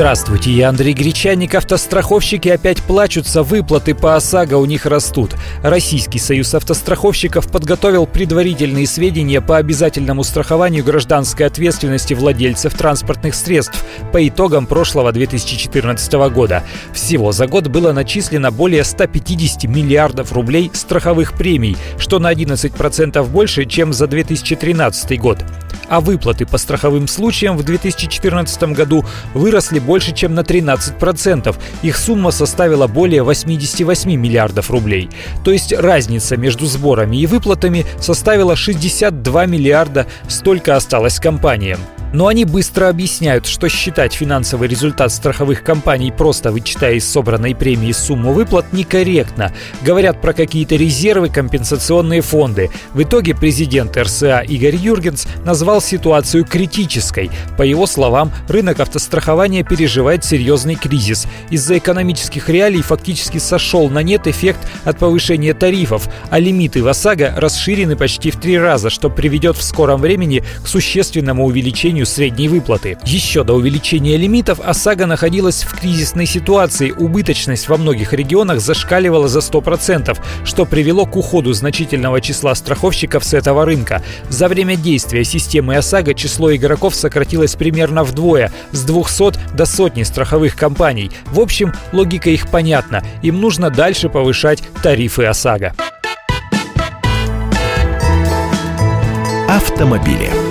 Здравствуйте, я Андрей Гречаник. Автостраховщики опять плачутся, выплаты по ОСАГО у них растут. Российский союз автостраховщиков подготовил предварительные сведения по обязательному страхованию гражданской ответственности владельцев транспортных средств по итогам прошлого 2014 года. Всего за год было начислено более 150 миллиардов рублей страховых премий, что на 11% больше, чем за 2013 год а выплаты по страховым случаям в 2014 году выросли больше, чем на 13%. Их сумма составила более 88 миллиардов рублей. То есть разница между сборами и выплатами составила 62 миллиарда, столько осталось компаниям. Но они быстро объясняют, что считать финансовый результат страховых компаний, просто вычитая из собранной премии сумму выплат, некорректно. Говорят про какие-то резервы, компенсационные фонды. В итоге президент РСА Игорь Юргенс назвал ситуацию критической. По его словам, рынок автострахования переживает серьезный кризис. Из-за экономических реалий фактически сошел на нет эффект от повышения тарифов, а лимиты в ОСАГО расширены почти в три раза, что приведет в скором времени к существенному увеличению увеличению средней выплаты. Еще до увеличения лимитов ОСАГО находилась в кризисной ситуации. Убыточность во многих регионах зашкаливала за 100%, что привело к уходу значительного числа страховщиков с этого рынка. За время действия системы ОСАГО число игроков сократилось примерно вдвое, с 200 до сотни страховых компаний. В общем, логика их понятна. Им нужно дальше повышать тарифы ОСАГО. Автомобили.